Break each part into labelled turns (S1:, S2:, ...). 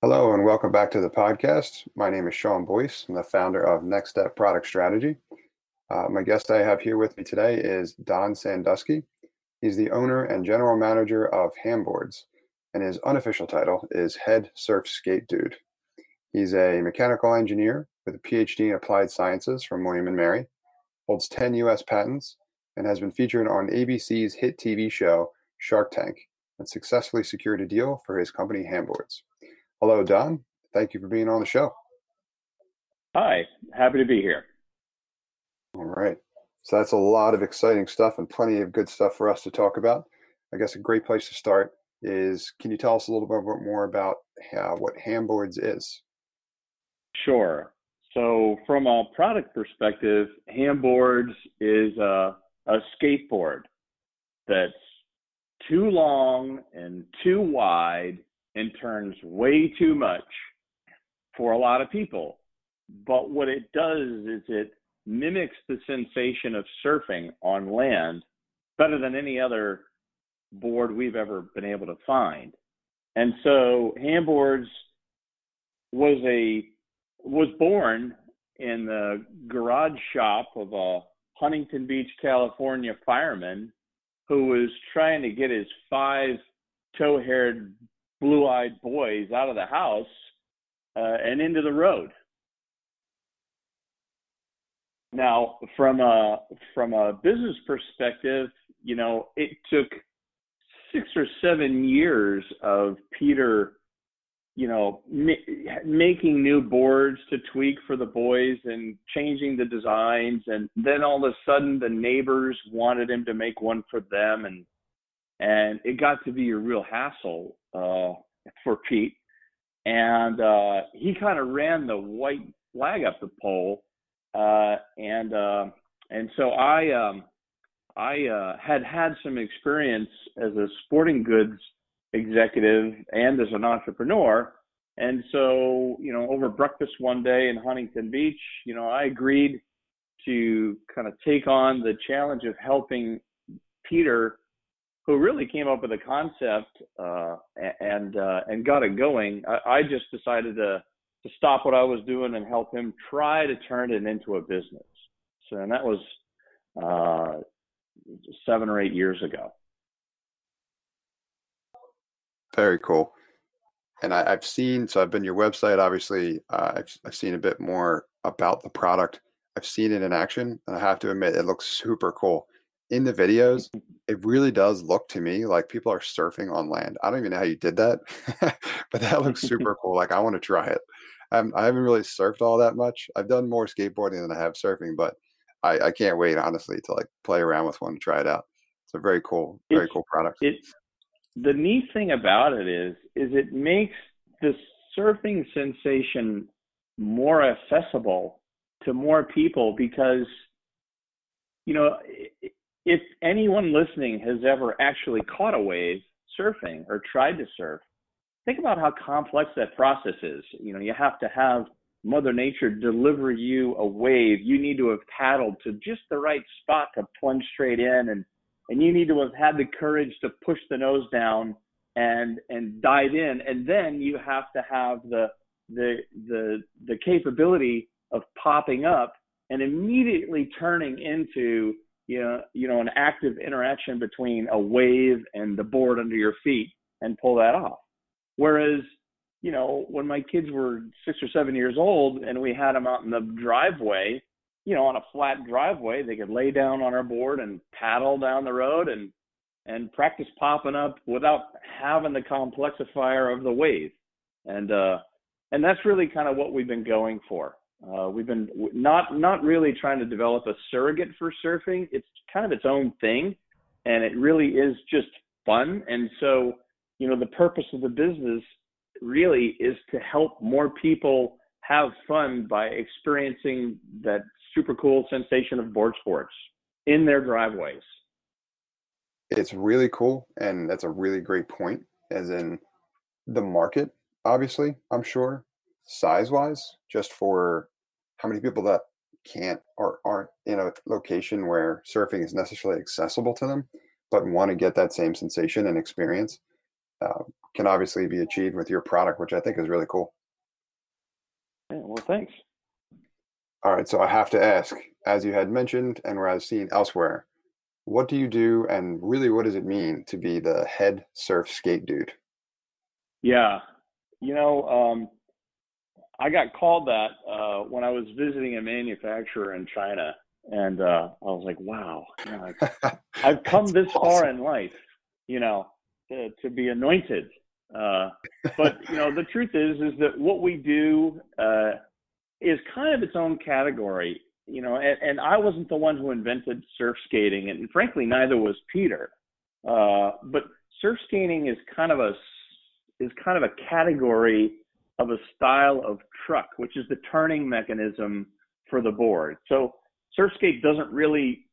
S1: Hello and welcome back to the podcast. My name is Sean Boyce. I'm the founder of Next Step Product Strategy. Uh, my guest I have here with me today is Don Sandusky. He's the owner and general manager of Hamboards, and his unofficial title is Head Surf Skate Dude. He's a mechanical engineer with a PhD in applied sciences from William & Mary, holds 10 US patents, and has been featured on ABC's hit TV show Shark Tank and successfully secured a deal for his company Hamboards. Hello, Don. Thank you for being on the show.
S2: Hi, happy to be here.
S1: All right. So that's a lot of exciting stuff and plenty of good stuff for us to talk about. I guess a great place to start is can you tell us a little bit more about how, what Hamboards is?
S2: Sure. So, from a product perspective, Hamboards is a, a skateboard that's too long and too wide and turns way too much for a lot of people. But what it does is it mimics the sensation of surfing on land better than any other board we've ever been able to find. And so Hamboards was a was born in the garage shop of a Huntington Beach, California fireman who was trying to get his five tow-haired blue-eyed boys out of the house uh, and into the road. Now, from a from a business perspective, you know, it took six or seven years of Peter, you know, ma- making new boards to tweak for the boys and changing the designs, and then all of a sudden the neighbors wanted him to make one for them, and and it got to be a real hassle uh, for Pete, and uh, he kind of ran the white flag up the pole, uh, and uh, and so I um, I uh, had had some experience as a sporting goods executive and as an entrepreneur. And so, you know, over breakfast one day in Huntington Beach, you know, I agreed to kind of take on the challenge of helping Peter who really came up with the concept uh, and uh, and got it going. I, I, just decided to to stop what I was doing and help him try to turn it into a business. So and that was uh, seven or eight years ago.
S1: Very cool. And I, have seen so I've been your website. Obviously, uh, I've I've seen a bit more about the product. I've seen it in action, and I have to admit, it looks super cool in the videos, mm-hmm. it really does look to me like people are surfing on land. I don't even know how you did that, but that looks super cool. Like I want to try it. I'm, I haven't really surfed all that much. I've done more skateboarding than I have surfing, but I, I can't wait honestly to like play around with one and try it out. It's a very cool, very it's, cool product.
S2: It, the neat thing about it is, is it makes the surfing sensation more accessible to more people because you know if anyone listening has ever actually caught a wave surfing or tried to surf, think about how complex that process is. You know, you have to have Mother Nature deliver you a wave. You need to have paddled to just the right spot to plunge straight in, and and you need to have had the courage to push the nose down and and dive in, and then you have to have the the the the capability of popping up and immediately turning into you know, you know, an active interaction between a wave and the board under your feet and pull that off. Whereas, you know, when my kids were six or seven years old and we had them out in the driveway, you know, on a flat driveway, they could lay down on our board and paddle down the road and and practice popping up without having the complexifier of the wave. And uh and that's really kind of what we've been going for. Uh, we've been not not really trying to develop a surrogate for surfing. It's kind of its own thing, and it really is just fun. And so, you know, the purpose of the business really is to help more people have fun by experiencing that super cool sensation of board sports in their driveways.
S1: It's really cool, and that's a really great point. As in the market, obviously, I'm sure size wise, just for how many people that can't or aren't in a location where surfing is necessarily accessible to them, but want to get that same sensation and experience. Uh, can obviously be achieved with your product, which I think is really cool.
S2: Yeah, well, thanks.
S1: All right, so I have to ask, as you had mentioned and were as seen elsewhere, what do you do and really what does it mean to be the head surf skate dude?
S2: Yeah, you know, um, I got called that uh, when I was visiting a manufacturer in China, and uh, I was like, "Wow, I've, I've come this awesome. far in life, you know, to, to be anointed." Uh, but you know, the truth is, is that what we do uh, is kind of its own category, you know. And, and I wasn't the one who invented surf skating, and frankly, neither was Peter. Uh, but surf skating is kind of a is kind of a category of a style of truck, which is the turning mechanism for the board. So surfskate doesn't really,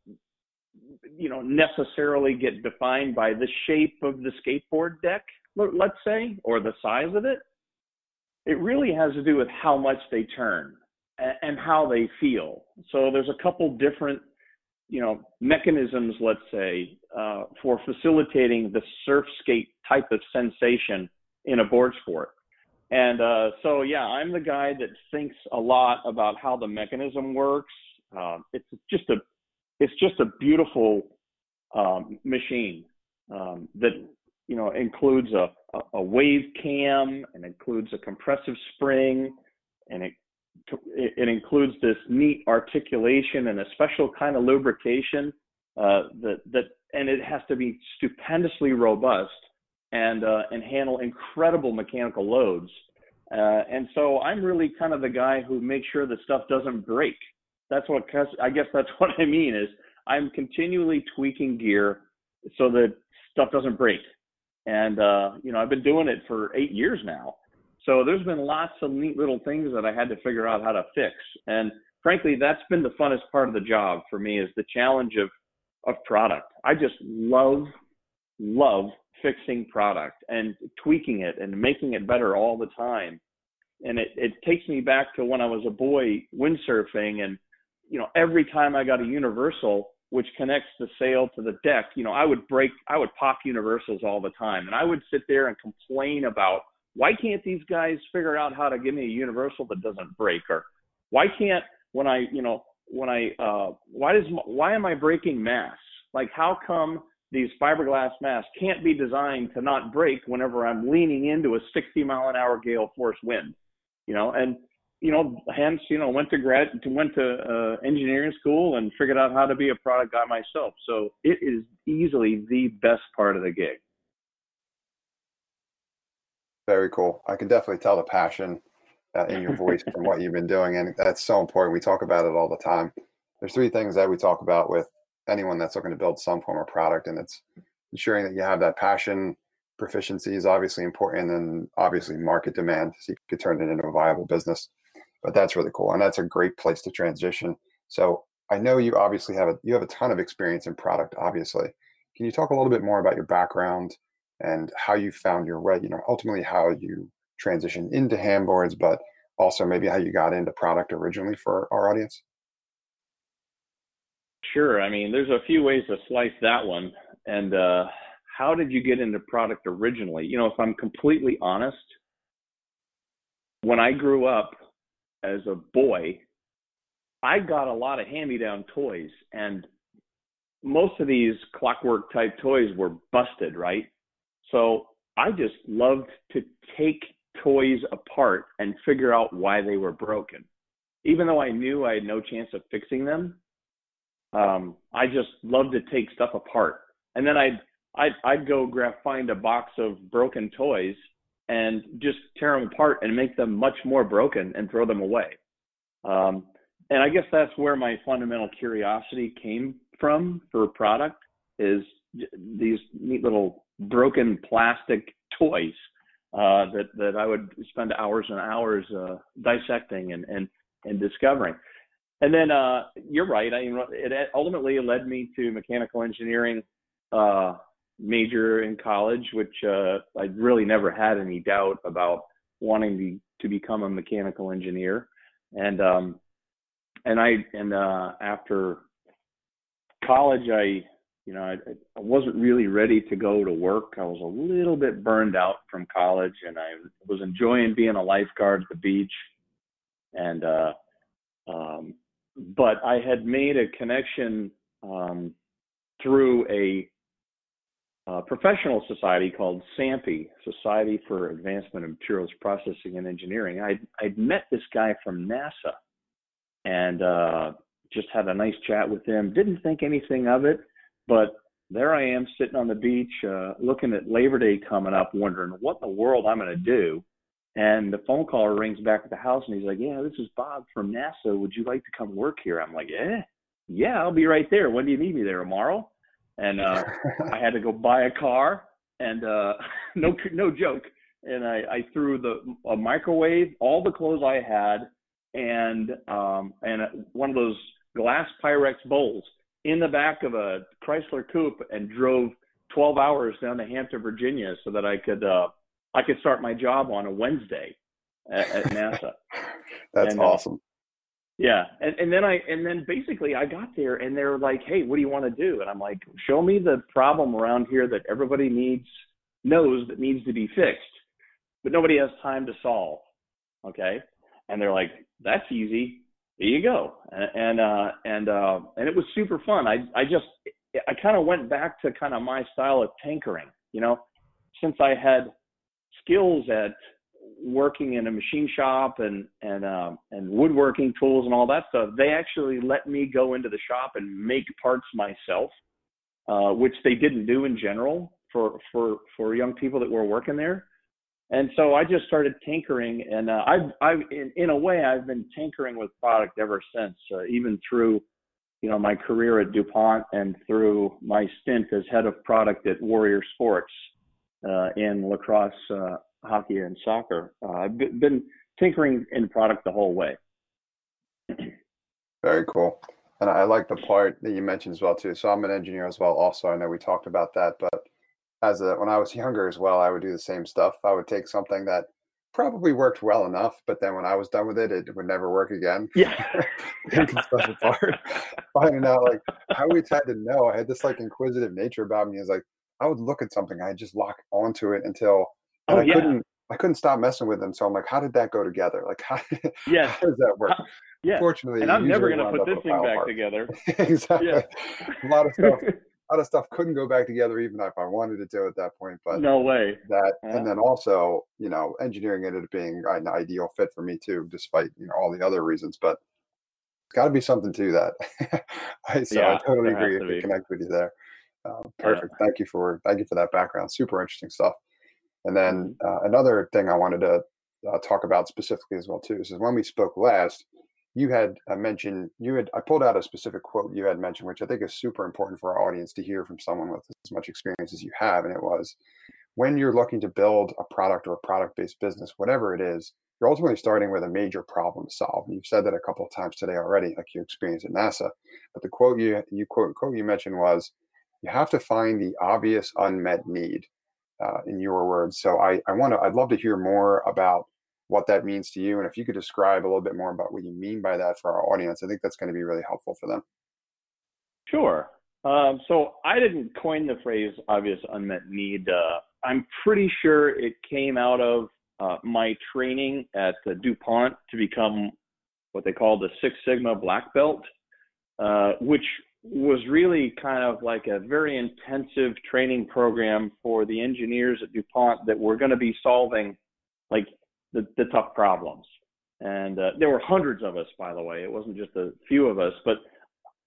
S2: you know, necessarily get defined by the shape of the skateboard deck, let's say, or the size of it. It really has to do with how much they turn and how they feel. So there's a couple different, you know, mechanisms, let's say, uh, for facilitating the surf skate type of sensation in a board sport. And uh, so, yeah, I'm the guy that thinks a lot about how the mechanism works. Uh, it's just a, it's just a beautiful um, machine um, that you know includes a, a, wave cam and includes a compressive spring, and it it includes this neat articulation and a special kind of lubrication uh, that that and it has to be stupendously robust and uh, and handle incredible mechanical loads. Uh, and so I'm really kind of the guy who makes sure the stuff doesn't break. That's what I guess that's what I mean is I'm continually tweaking gear so that stuff doesn't break. And uh, you know I've been doing it for eight years now. So there's been lots of neat little things that I had to figure out how to fix. And frankly, that's been the funnest part of the job for me is the challenge of of product. I just love love fixing product and tweaking it and making it better all the time. And it, it takes me back to when I was a boy windsurfing and, you know, every time I got a universal, which connects the sail to the deck, you know, I would break, I would pop universals all the time. And I would sit there and complain about why can't these guys figure out how to give me a universal that doesn't break? Or why can't, when I, you know, when I, uh, why does, why am I breaking mass? Like, how come these fiberglass masks can't be designed to not break whenever I'm leaning into a 60 mile an hour gale force wind, you know, and you know, hence, you know, went to grad, went to uh, engineering school and figured out how to be a product guy myself. So it is easily the best part of the gig.
S1: Very cool. I can definitely tell the passion uh, in your voice from what you've been doing, and that's so important. We talk about it all the time. There's three things that we talk about with anyone that's looking to build some form of product and it's ensuring that you have that passion proficiency is obviously important and then obviously market demand so you could turn it into a viable business. But that's really cool and that's a great place to transition. So i know you obviously have a you have a ton of experience in product obviously. Can you talk a little bit more about your background and how you found your way you know ultimately how you transitioned into Hamboards but also maybe how you got into product originally for our audience
S2: Sure. I mean, there's a few ways to slice that one. And uh, how did you get into product originally? You know, if I'm completely honest, when I grew up as a boy, I got a lot of hand me down toys. And most of these clockwork type toys were busted, right? So I just loved to take toys apart and figure out why they were broken. Even though I knew I had no chance of fixing them, um, I just love to take stuff apart, and then I'd I'd, I'd go find a box of broken toys and just tear them apart and make them much more broken and throw them away. Um, and I guess that's where my fundamental curiosity came from for product is these neat little broken plastic toys uh, that that I would spend hours and hours uh, dissecting and and and discovering and then uh, you're right. I mean, it ultimately led me to mechanical engineering uh, major in college, which uh, I really never had any doubt about wanting to, to become a mechanical engineer. And um, and I and uh, after college, I You know, I, I wasn't really ready to go to work. I was a little bit burned out from college, and I was enjoying being a lifeguard at the beach. And uh, um, but I had made a connection um, through a, a, professional society called SAMPE, Society for Advancement of Materials Processing and Engineering. I'd, I'd met this guy from NASA and uh, just had a nice chat with him. Didn't think anything of it, but there I am sitting on the beach uh, looking at Labor Day coming up, wondering what in the world I'm going to do. And the phone call rings back at the house and he's like, Yeah, this is Bob from NASA. Would you like to come work here? I'm like, Yeah, yeah, I'll be right there. When do you need me there? Tomorrow? And uh, I had to go buy a car and uh, no no joke. And I, I threw the a microwave, all the clothes I had, and um, and one of those glass Pyrex bowls in the back of a Chrysler Coupe and drove 12 hours down to Hampton, Virginia, so that I could uh, I could start my job on a Wednesday at, at NASA.
S1: That's and, uh, awesome.
S2: Yeah, and and then I and then basically I got there and they're like, "Hey, what do you want to do?" And I'm like, "Show me the problem around here that everybody needs knows that needs to be fixed, but nobody has time to solve." Okay, and they're like, "That's easy. There you go." And and uh, and uh, and it was super fun. I I just I kind of went back to kind of my style of tinkering. You know, since I had skills at working in a machine shop and and um, and woodworking tools and all that stuff, they actually let me go into the shop and make parts myself, uh, which they didn't do in general for for for young people that were working there. And so I just started tinkering, and uh, I've I've in, in a way I've been tinkering with product ever since, uh, even through you know my career at DuPont and through my stint as head of product at Warrior Sports in lacrosse, uh, hockey, and soccer. Uh, I've been tinkering in product the whole way.
S1: Very cool. And I like the part that you mentioned as well too. So I'm an engineer as well. Also, I know we talked about that, but as a when I was younger as well, I would do the same stuff. I would take something that probably worked well enough, but then when I was done with it, it would never work again.
S2: Yeah,
S1: taking stuff apart, finding out like I always had to know. I had this like inquisitive nature about me. Is like I would look at something, I just lock onto it until oh, I yeah. couldn't I couldn't stop messing with them. So I'm like, how did that go together? Like, how,
S2: yes.
S1: how does that work?
S2: Uh, yeah.
S1: Fortunately,
S2: and I'm never going to put this thing back together.
S1: exactly. A lot of stuff, a lot of stuff couldn't go back together even if I wanted to do at that point. But
S2: no way.
S1: That yeah. and then also, you know, engineering ended up being an ideal fit for me too, despite you know all the other reasons. But it's got to be something to that. I, so yeah, I totally agree. To, to connect with you there. Um, perfect. Yeah. Thank you for thank you for that background. Super interesting stuff. And then mm-hmm. uh, another thing I wanted to uh, talk about specifically as well too is when we spoke last, you had uh, mentioned you had I pulled out a specific quote you had mentioned, which I think is super important for our audience to hear from someone with as much experience as you have, and it was when you're looking to build a product or a product-based business, whatever it is, you're ultimately starting with a major problem to solve. And you've said that a couple of times today already, like your experience at NASA. But the quote you you quote quote you mentioned was you have to find the obvious unmet need uh, in your words. So I, I want to, I'd love to hear more about what that means to you. And if you could describe a little bit more about what you mean by that for our audience, I think that's going to be really helpful for them.
S2: Sure. Um, so I didn't coin the phrase obvious unmet need. Uh, I'm pretty sure it came out of uh, my training at DuPont to become what they call the Six Sigma Black Belt, uh, which was really kind of like a very intensive training program for the engineers at DuPont that were going to be solving like the, the tough problems. And uh, there were hundreds of us, by the way. It wasn't just a few of us, but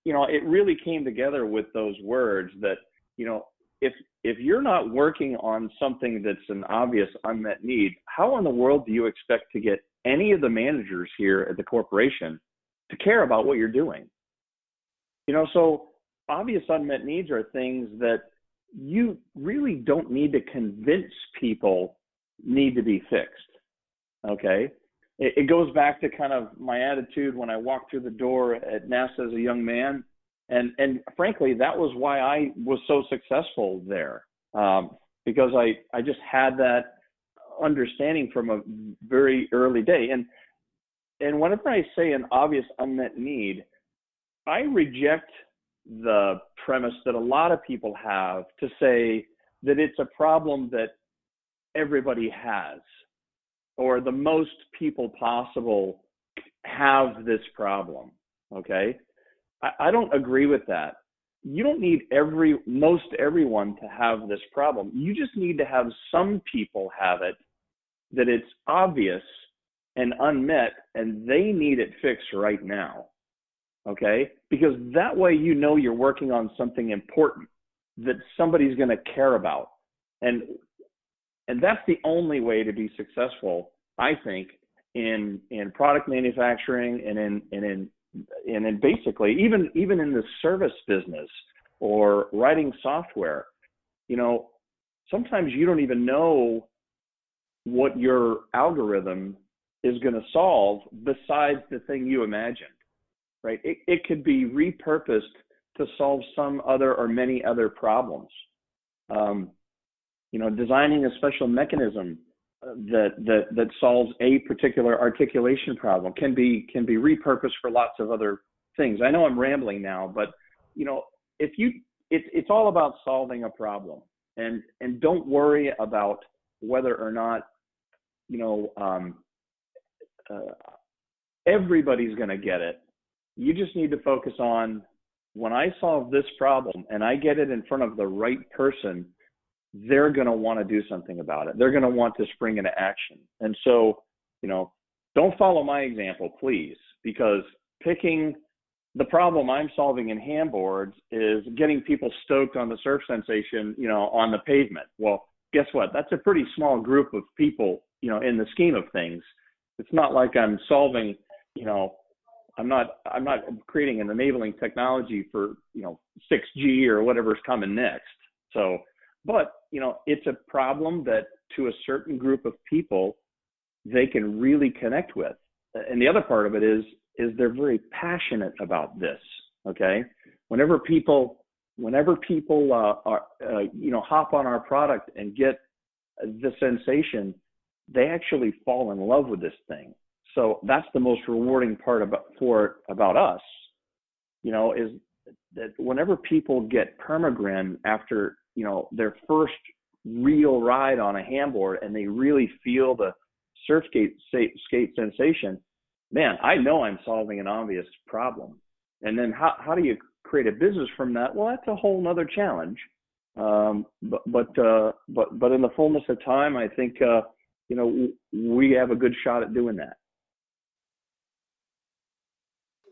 S2: you know, it really came together with those words that you know, if if you're not working on something that's an obvious unmet need, how in the world do you expect to get any of the managers here at the corporation to care about what you're doing? You know, so obvious unmet needs are things that you really don't need to convince people need to be fixed. Okay. It, it goes back to kind of my attitude when I walked through the door at NASA as a young man. And, and frankly, that was why I was so successful there. Um, because I, I just had that understanding from a very early day. And, and whenever I say an obvious unmet need, I reject the premise that a lot of people have to say that it's a problem that everybody has or the most people possible have this problem okay? I, I, don't agree with that. You don't need every most everyone to have this problem. You just need to have some people have it that it's obvious and unmet and they need it fixed right now okay? Because that way you know you're working on something important that somebody's going to care about. And and that's the only way to be successful i think in in product manufacturing and in and in and in basically even even in the service business or writing software. You know sometimes you don't even know what your algorithm is going to solve besides the thing you imagined right? It, it could be repurposed to solve some other or many other problems. Um, you know designing a special mechanism uh, that that that solves a particular articulation problem can be can be repurposed for lots of other things. I know i'm rambling now but you know if you it's it's all about solving a problem. And and don't worry about whether or not you know um, uh, everybody's going to get it you just need to focus on when i solve this problem and i get it in front of the right person they're going to want to do something about it. They're going to want to spring into action. And so, you know, don't follow my example, please, because picking the problem I'm solving in Hamboards is getting people stoked on the surf sensation, you know, on the pavement. Well, guess what? That's a pretty small group of people, you know, in the scheme of things. It's not like I'm solving, you know, I'm not I'm not creating an enabling technology for, you know, 6G or whatever's coming next. So but, you know, it's a problem that to a certain group of people, they can really connect with. And the other part of it is, is they're very passionate about this. Okay. Whenever people, whenever people, uh, are, uh, you know, hop on our product and get the sensation, they actually fall in love with this thing. So that's the most rewarding part about for about us, you know, is that whenever people get permagrin after you know their first real ride on a Hamboard and they really feel the surf skate, skate sensation, man, I know I'm solving an obvious problem. And then how how do you create a business from that? Well, that's a whole nother challenge. Um, but but uh, but but in the fullness of time, I think uh, you know we have a good shot at doing that.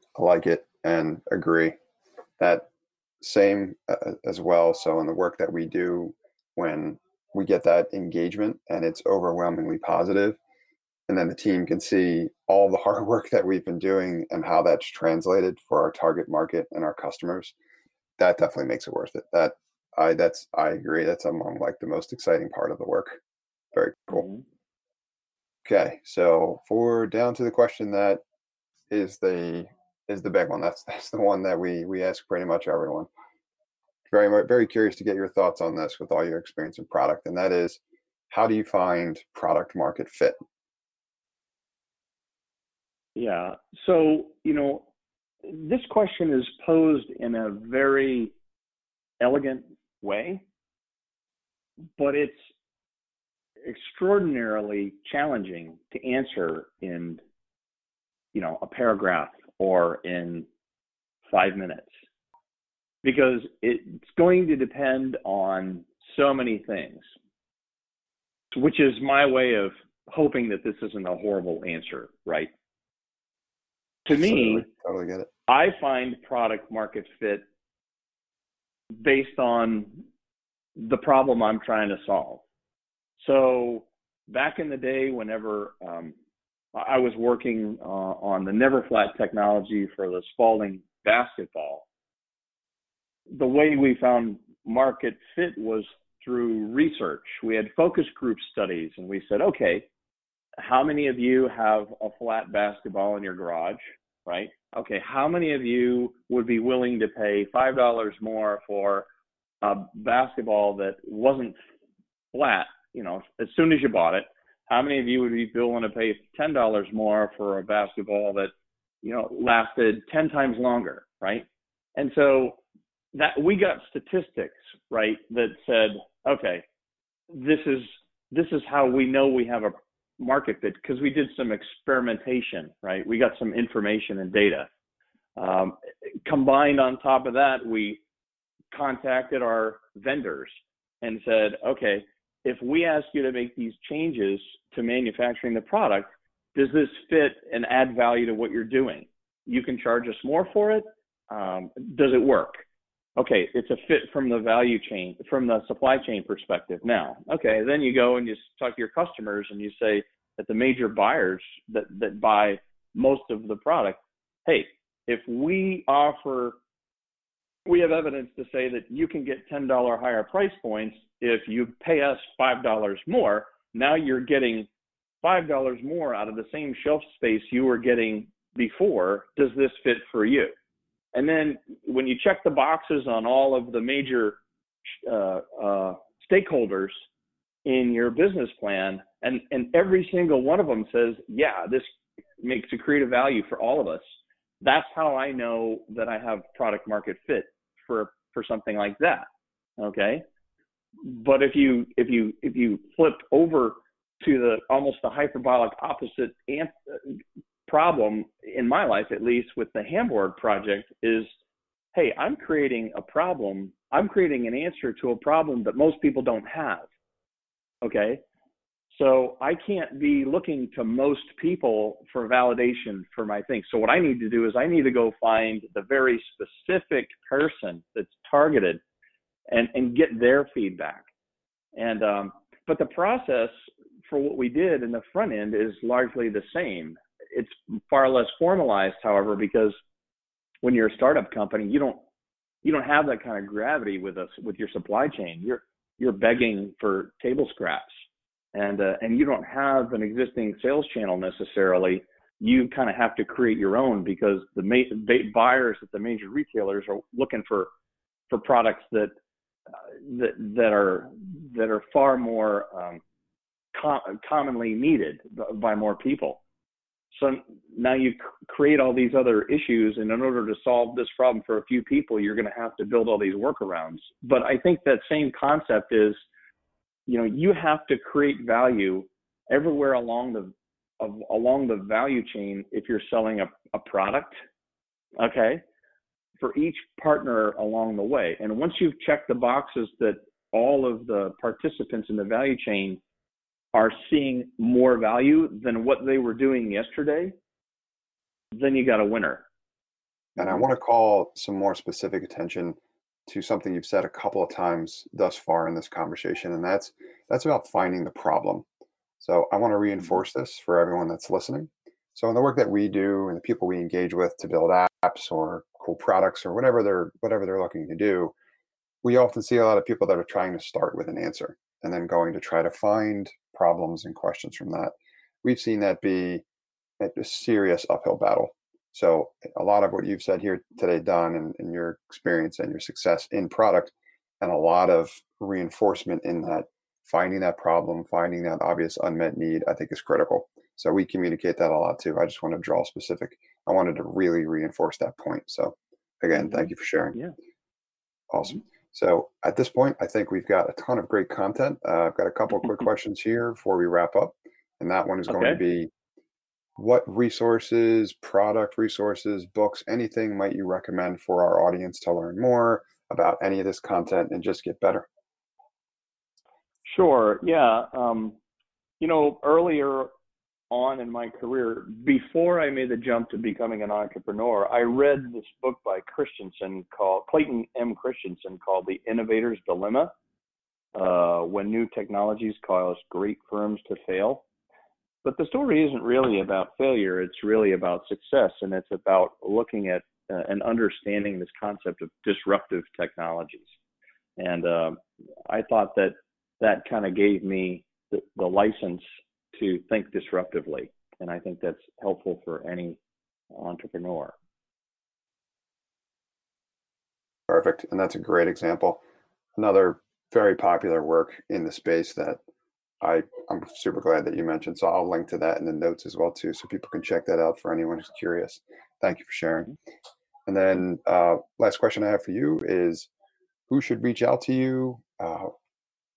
S1: I like it and agree that same uh, as well. So in the work that we do, when we get that engagement and it's overwhelmingly positive, and then the team can see all the hard work that we've been doing and how that's translated for our target market and our customers, that definitely makes it worth it. That I that's I agree. That's among like the most exciting part of the work. Very cool. Mm-hmm. Okay, so for down to the question that is the is the big one. That's that's the one that we we ask pretty much everyone. Very very curious to get your thoughts on this with all your experience in product, and that is, how do you find product market fit?
S2: Yeah. So you know, this question is posed in a very elegant way, but it's extraordinarily challenging to answer in you know a paragraph or in five minutes because it's going to depend on so many things, which is my way of hoping that this isn't a horrible answer, right? To me,
S1: totally get it.
S2: I find product market fit based on the problem I'm trying to solve. So back in the day, whenever um, I was working uh, on the NeverFlat technology for the Spalding basketball. The way we found market fit was through research. We had focus group studies, and we said, okay, how many of you have a flat basketball in your garage, right? Okay, how many of you would be willing to pay $5 more for a basketball that wasn't flat, you know, as soon as you bought it? How many of you would be willing to pay ten dollars more for a basketball that you know lasted ten times longer, right? And so that we got statistics right that said, okay, this is this is how we know we have a market fit because we did some experimentation, right? We got some information and data. Um, combined on top of that, we contacted our vendors and said, okay, if we ask you to make these changes to manufacturing the product, does this fit and add value to what you're doing? You can charge us more for it. Um, does it work? Okay, it's a fit from the value chain, from the supply chain perspective. Now, okay, then you go and you talk to your customers and you say that the major buyers that, that buy most of the product, hey, if we offer we have evidence to say that you can get $10 higher price points if you pay us $5 more. Now you're getting $5 more out of the same shelf space you were getting before. Does this fit for you? And then when you check the boxes on all of the major uh, uh, stakeholders in your business plan, and, and every single one of them says, yeah, this makes a creative value for all of us. That's how I know that I have product market fit for for something like that okay? But if you if you if you flip over to the almost the hyperbolic opposite ant, uh, problem in my life at least with the Hamboard project is hey i'm creating a problem. I'm creating an answer to a problem that most people don't have okay so I can't be looking to most people for validation for my thing. So what I need to do is I need to go find the very specific person that's targeted and, and get their feedback. And um, but the process for what we did in the front end is largely the same. It's far less formalized, however, because when you're a startup company, you don't you don't have that kind of gravity with us with your supply chain. You're you're begging for table scraps and uh, and you don't have an existing sales channel necessarily you kind of have to create your own because the ma- buyers at the major retailers are looking for for products that uh, that that are that are far more um, com- commonly needed by more people. So now you create all these other issues, and in order to solve this problem for a few people, you're going to have to build all these workarounds. But I think that same concept is you know you have to create value everywhere along the of, along the value chain if you're selling a, a product okay? For each partner along the way. And once you've checked the boxes that all of the participants in the value chain are seeing more value than what they were doing yesterday then you got a winner.
S1: And i want to call some more specific attention to something you've said a couple of times thus far in this conversation, and that's that's about finding the problem. So I want to mm-hmm. reinforce this for everyone that's listening. So in the work that we do and the people we engage with to build apps or cool products or whatever they're whatever they're looking to do, we often see a lot of people that are trying to start with an answer and then going to try to find problems and questions from that. We've seen that be a serious uphill battle so a lot of what you've said here today, Don, and, and your experience and your success in product, and a lot of reinforcement in that finding that problem, finding that obvious unmet need, I think is critical. So we communicate that a lot too. I just want to draw specific. I wanted to really reinforce that point. So again, thank mm-hmm. you for sharing.
S2: Yeah.
S1: Awesome. So at this point, I think we've got a ton of great content. Uh, I've got a couple of quick questions here before we wrap up. And that one is okay. going to be what resources, product resources, books, anything might you recommend for our audience to learn more about any of this content and just get better?
S2: Sure. Yeah. Um, you know, earlier on in my career, before I made the jump to becoming an entrepreneur, I read this book by Christensen called Clayton M. Christensen called The Innovator's Dilemma. Uh, when new technologies cause great firms to fail. But the story isn't really about failure, it's really about success, and it's about looking at uh, and understanding this concept of disruptive technologies. And uh, I thought that that kind of gave me the, the license to think disruptively. And I think that's helpful for any entrepreneur.
S1: Perfect. And that's a great example. Another very popular work in the space that I I'm super glad that you mentioned. So I'll link to that in the notes as well too, so people can check that out for anyone who's curious. Thank you for sharing. And then uh, last question I have for you is who should reach out to you? Uh,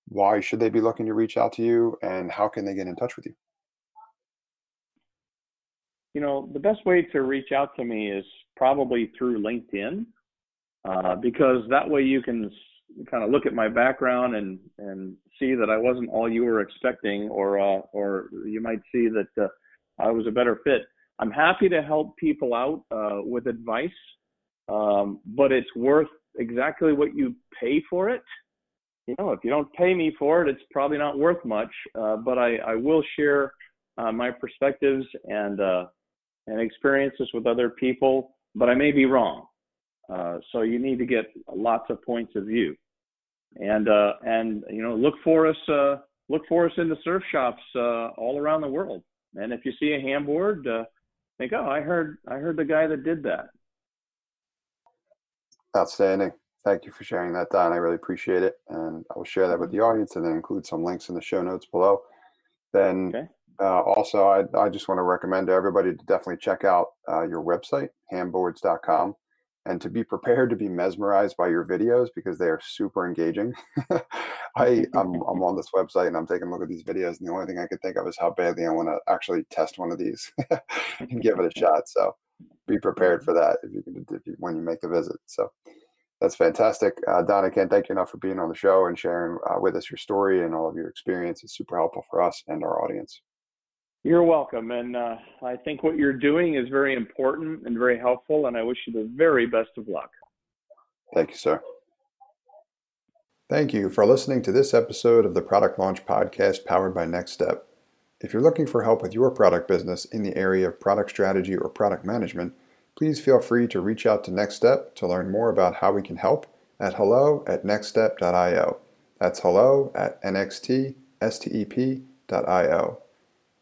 S1: why should they be looking to reach out to you? And how can they get in touch with you?
S2: You know, the best way to reach out to me is probably through LinkedIn uh, because that way you can kind of look at my background and and see that I wasn't all you were expecting, or uh, or you might see that uh, I was a better fit. I'm happy to help people out uh, with advice, um, but it's worth exactly what you pay for it. You know, if you don't pay me for it, it's probably not worth much. Uh, but I, I will share uh, my perspectives and uh, and experiences with other people. But I may be wrong. Uh, so you need to get lots of points of view, and uh, and you know look for us uh, look for us in the surf shops uh, all around the world. And if you see a Hamboard, uh, think, oh, I heard I heard the guy that did that.
S1: Outstanding. Thank you for sharing that, Don. I really appreciate it, and I will share that with the audience, and then include some links in the show notes below. Then. Okay. Uh, also, I, I just want to recommend to everybody to definitely check out uh, your website, hamboards.com and to be prepared to be mesmerized by your videos because they are super engaging. I I'm, I'm on this website and I'm taking a look at these videos, and the only thing I could think of is how badly I want to actually test one of these and give it a shot. So be prepared for that if you can if you, when you make the visit. So that's fantastic, uh, Don. I can't thank you enough for being on the show and sharing uh, with us your story and all of your experience. It's super helpful for us and our audience.
S2: You're welcome. And uh, I think what you're doing is very important and very helpful. And I wish you the very best of luck.
S1: Thank you, sir. Thank you for listening to this episode of the Product Launch Podcast powered by Next Step. If you're looking for help with your product business in the area of product strategy or product management, please feel free to reach out to Next Step to learn more about how we can help at hello at nextstep.io. That's hello at nxtstep.io.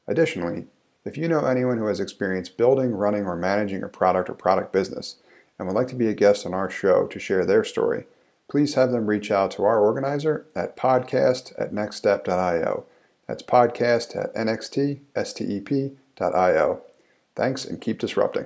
S1: Additionally, if you know anyone who has experience building, running, or managing a product or product business and would like to be a guest on our show to share their story, please have them reach out to our organizer at podcast at nextstep.io. That's podcast at nxtstep.io. Thanks and keep disrupting.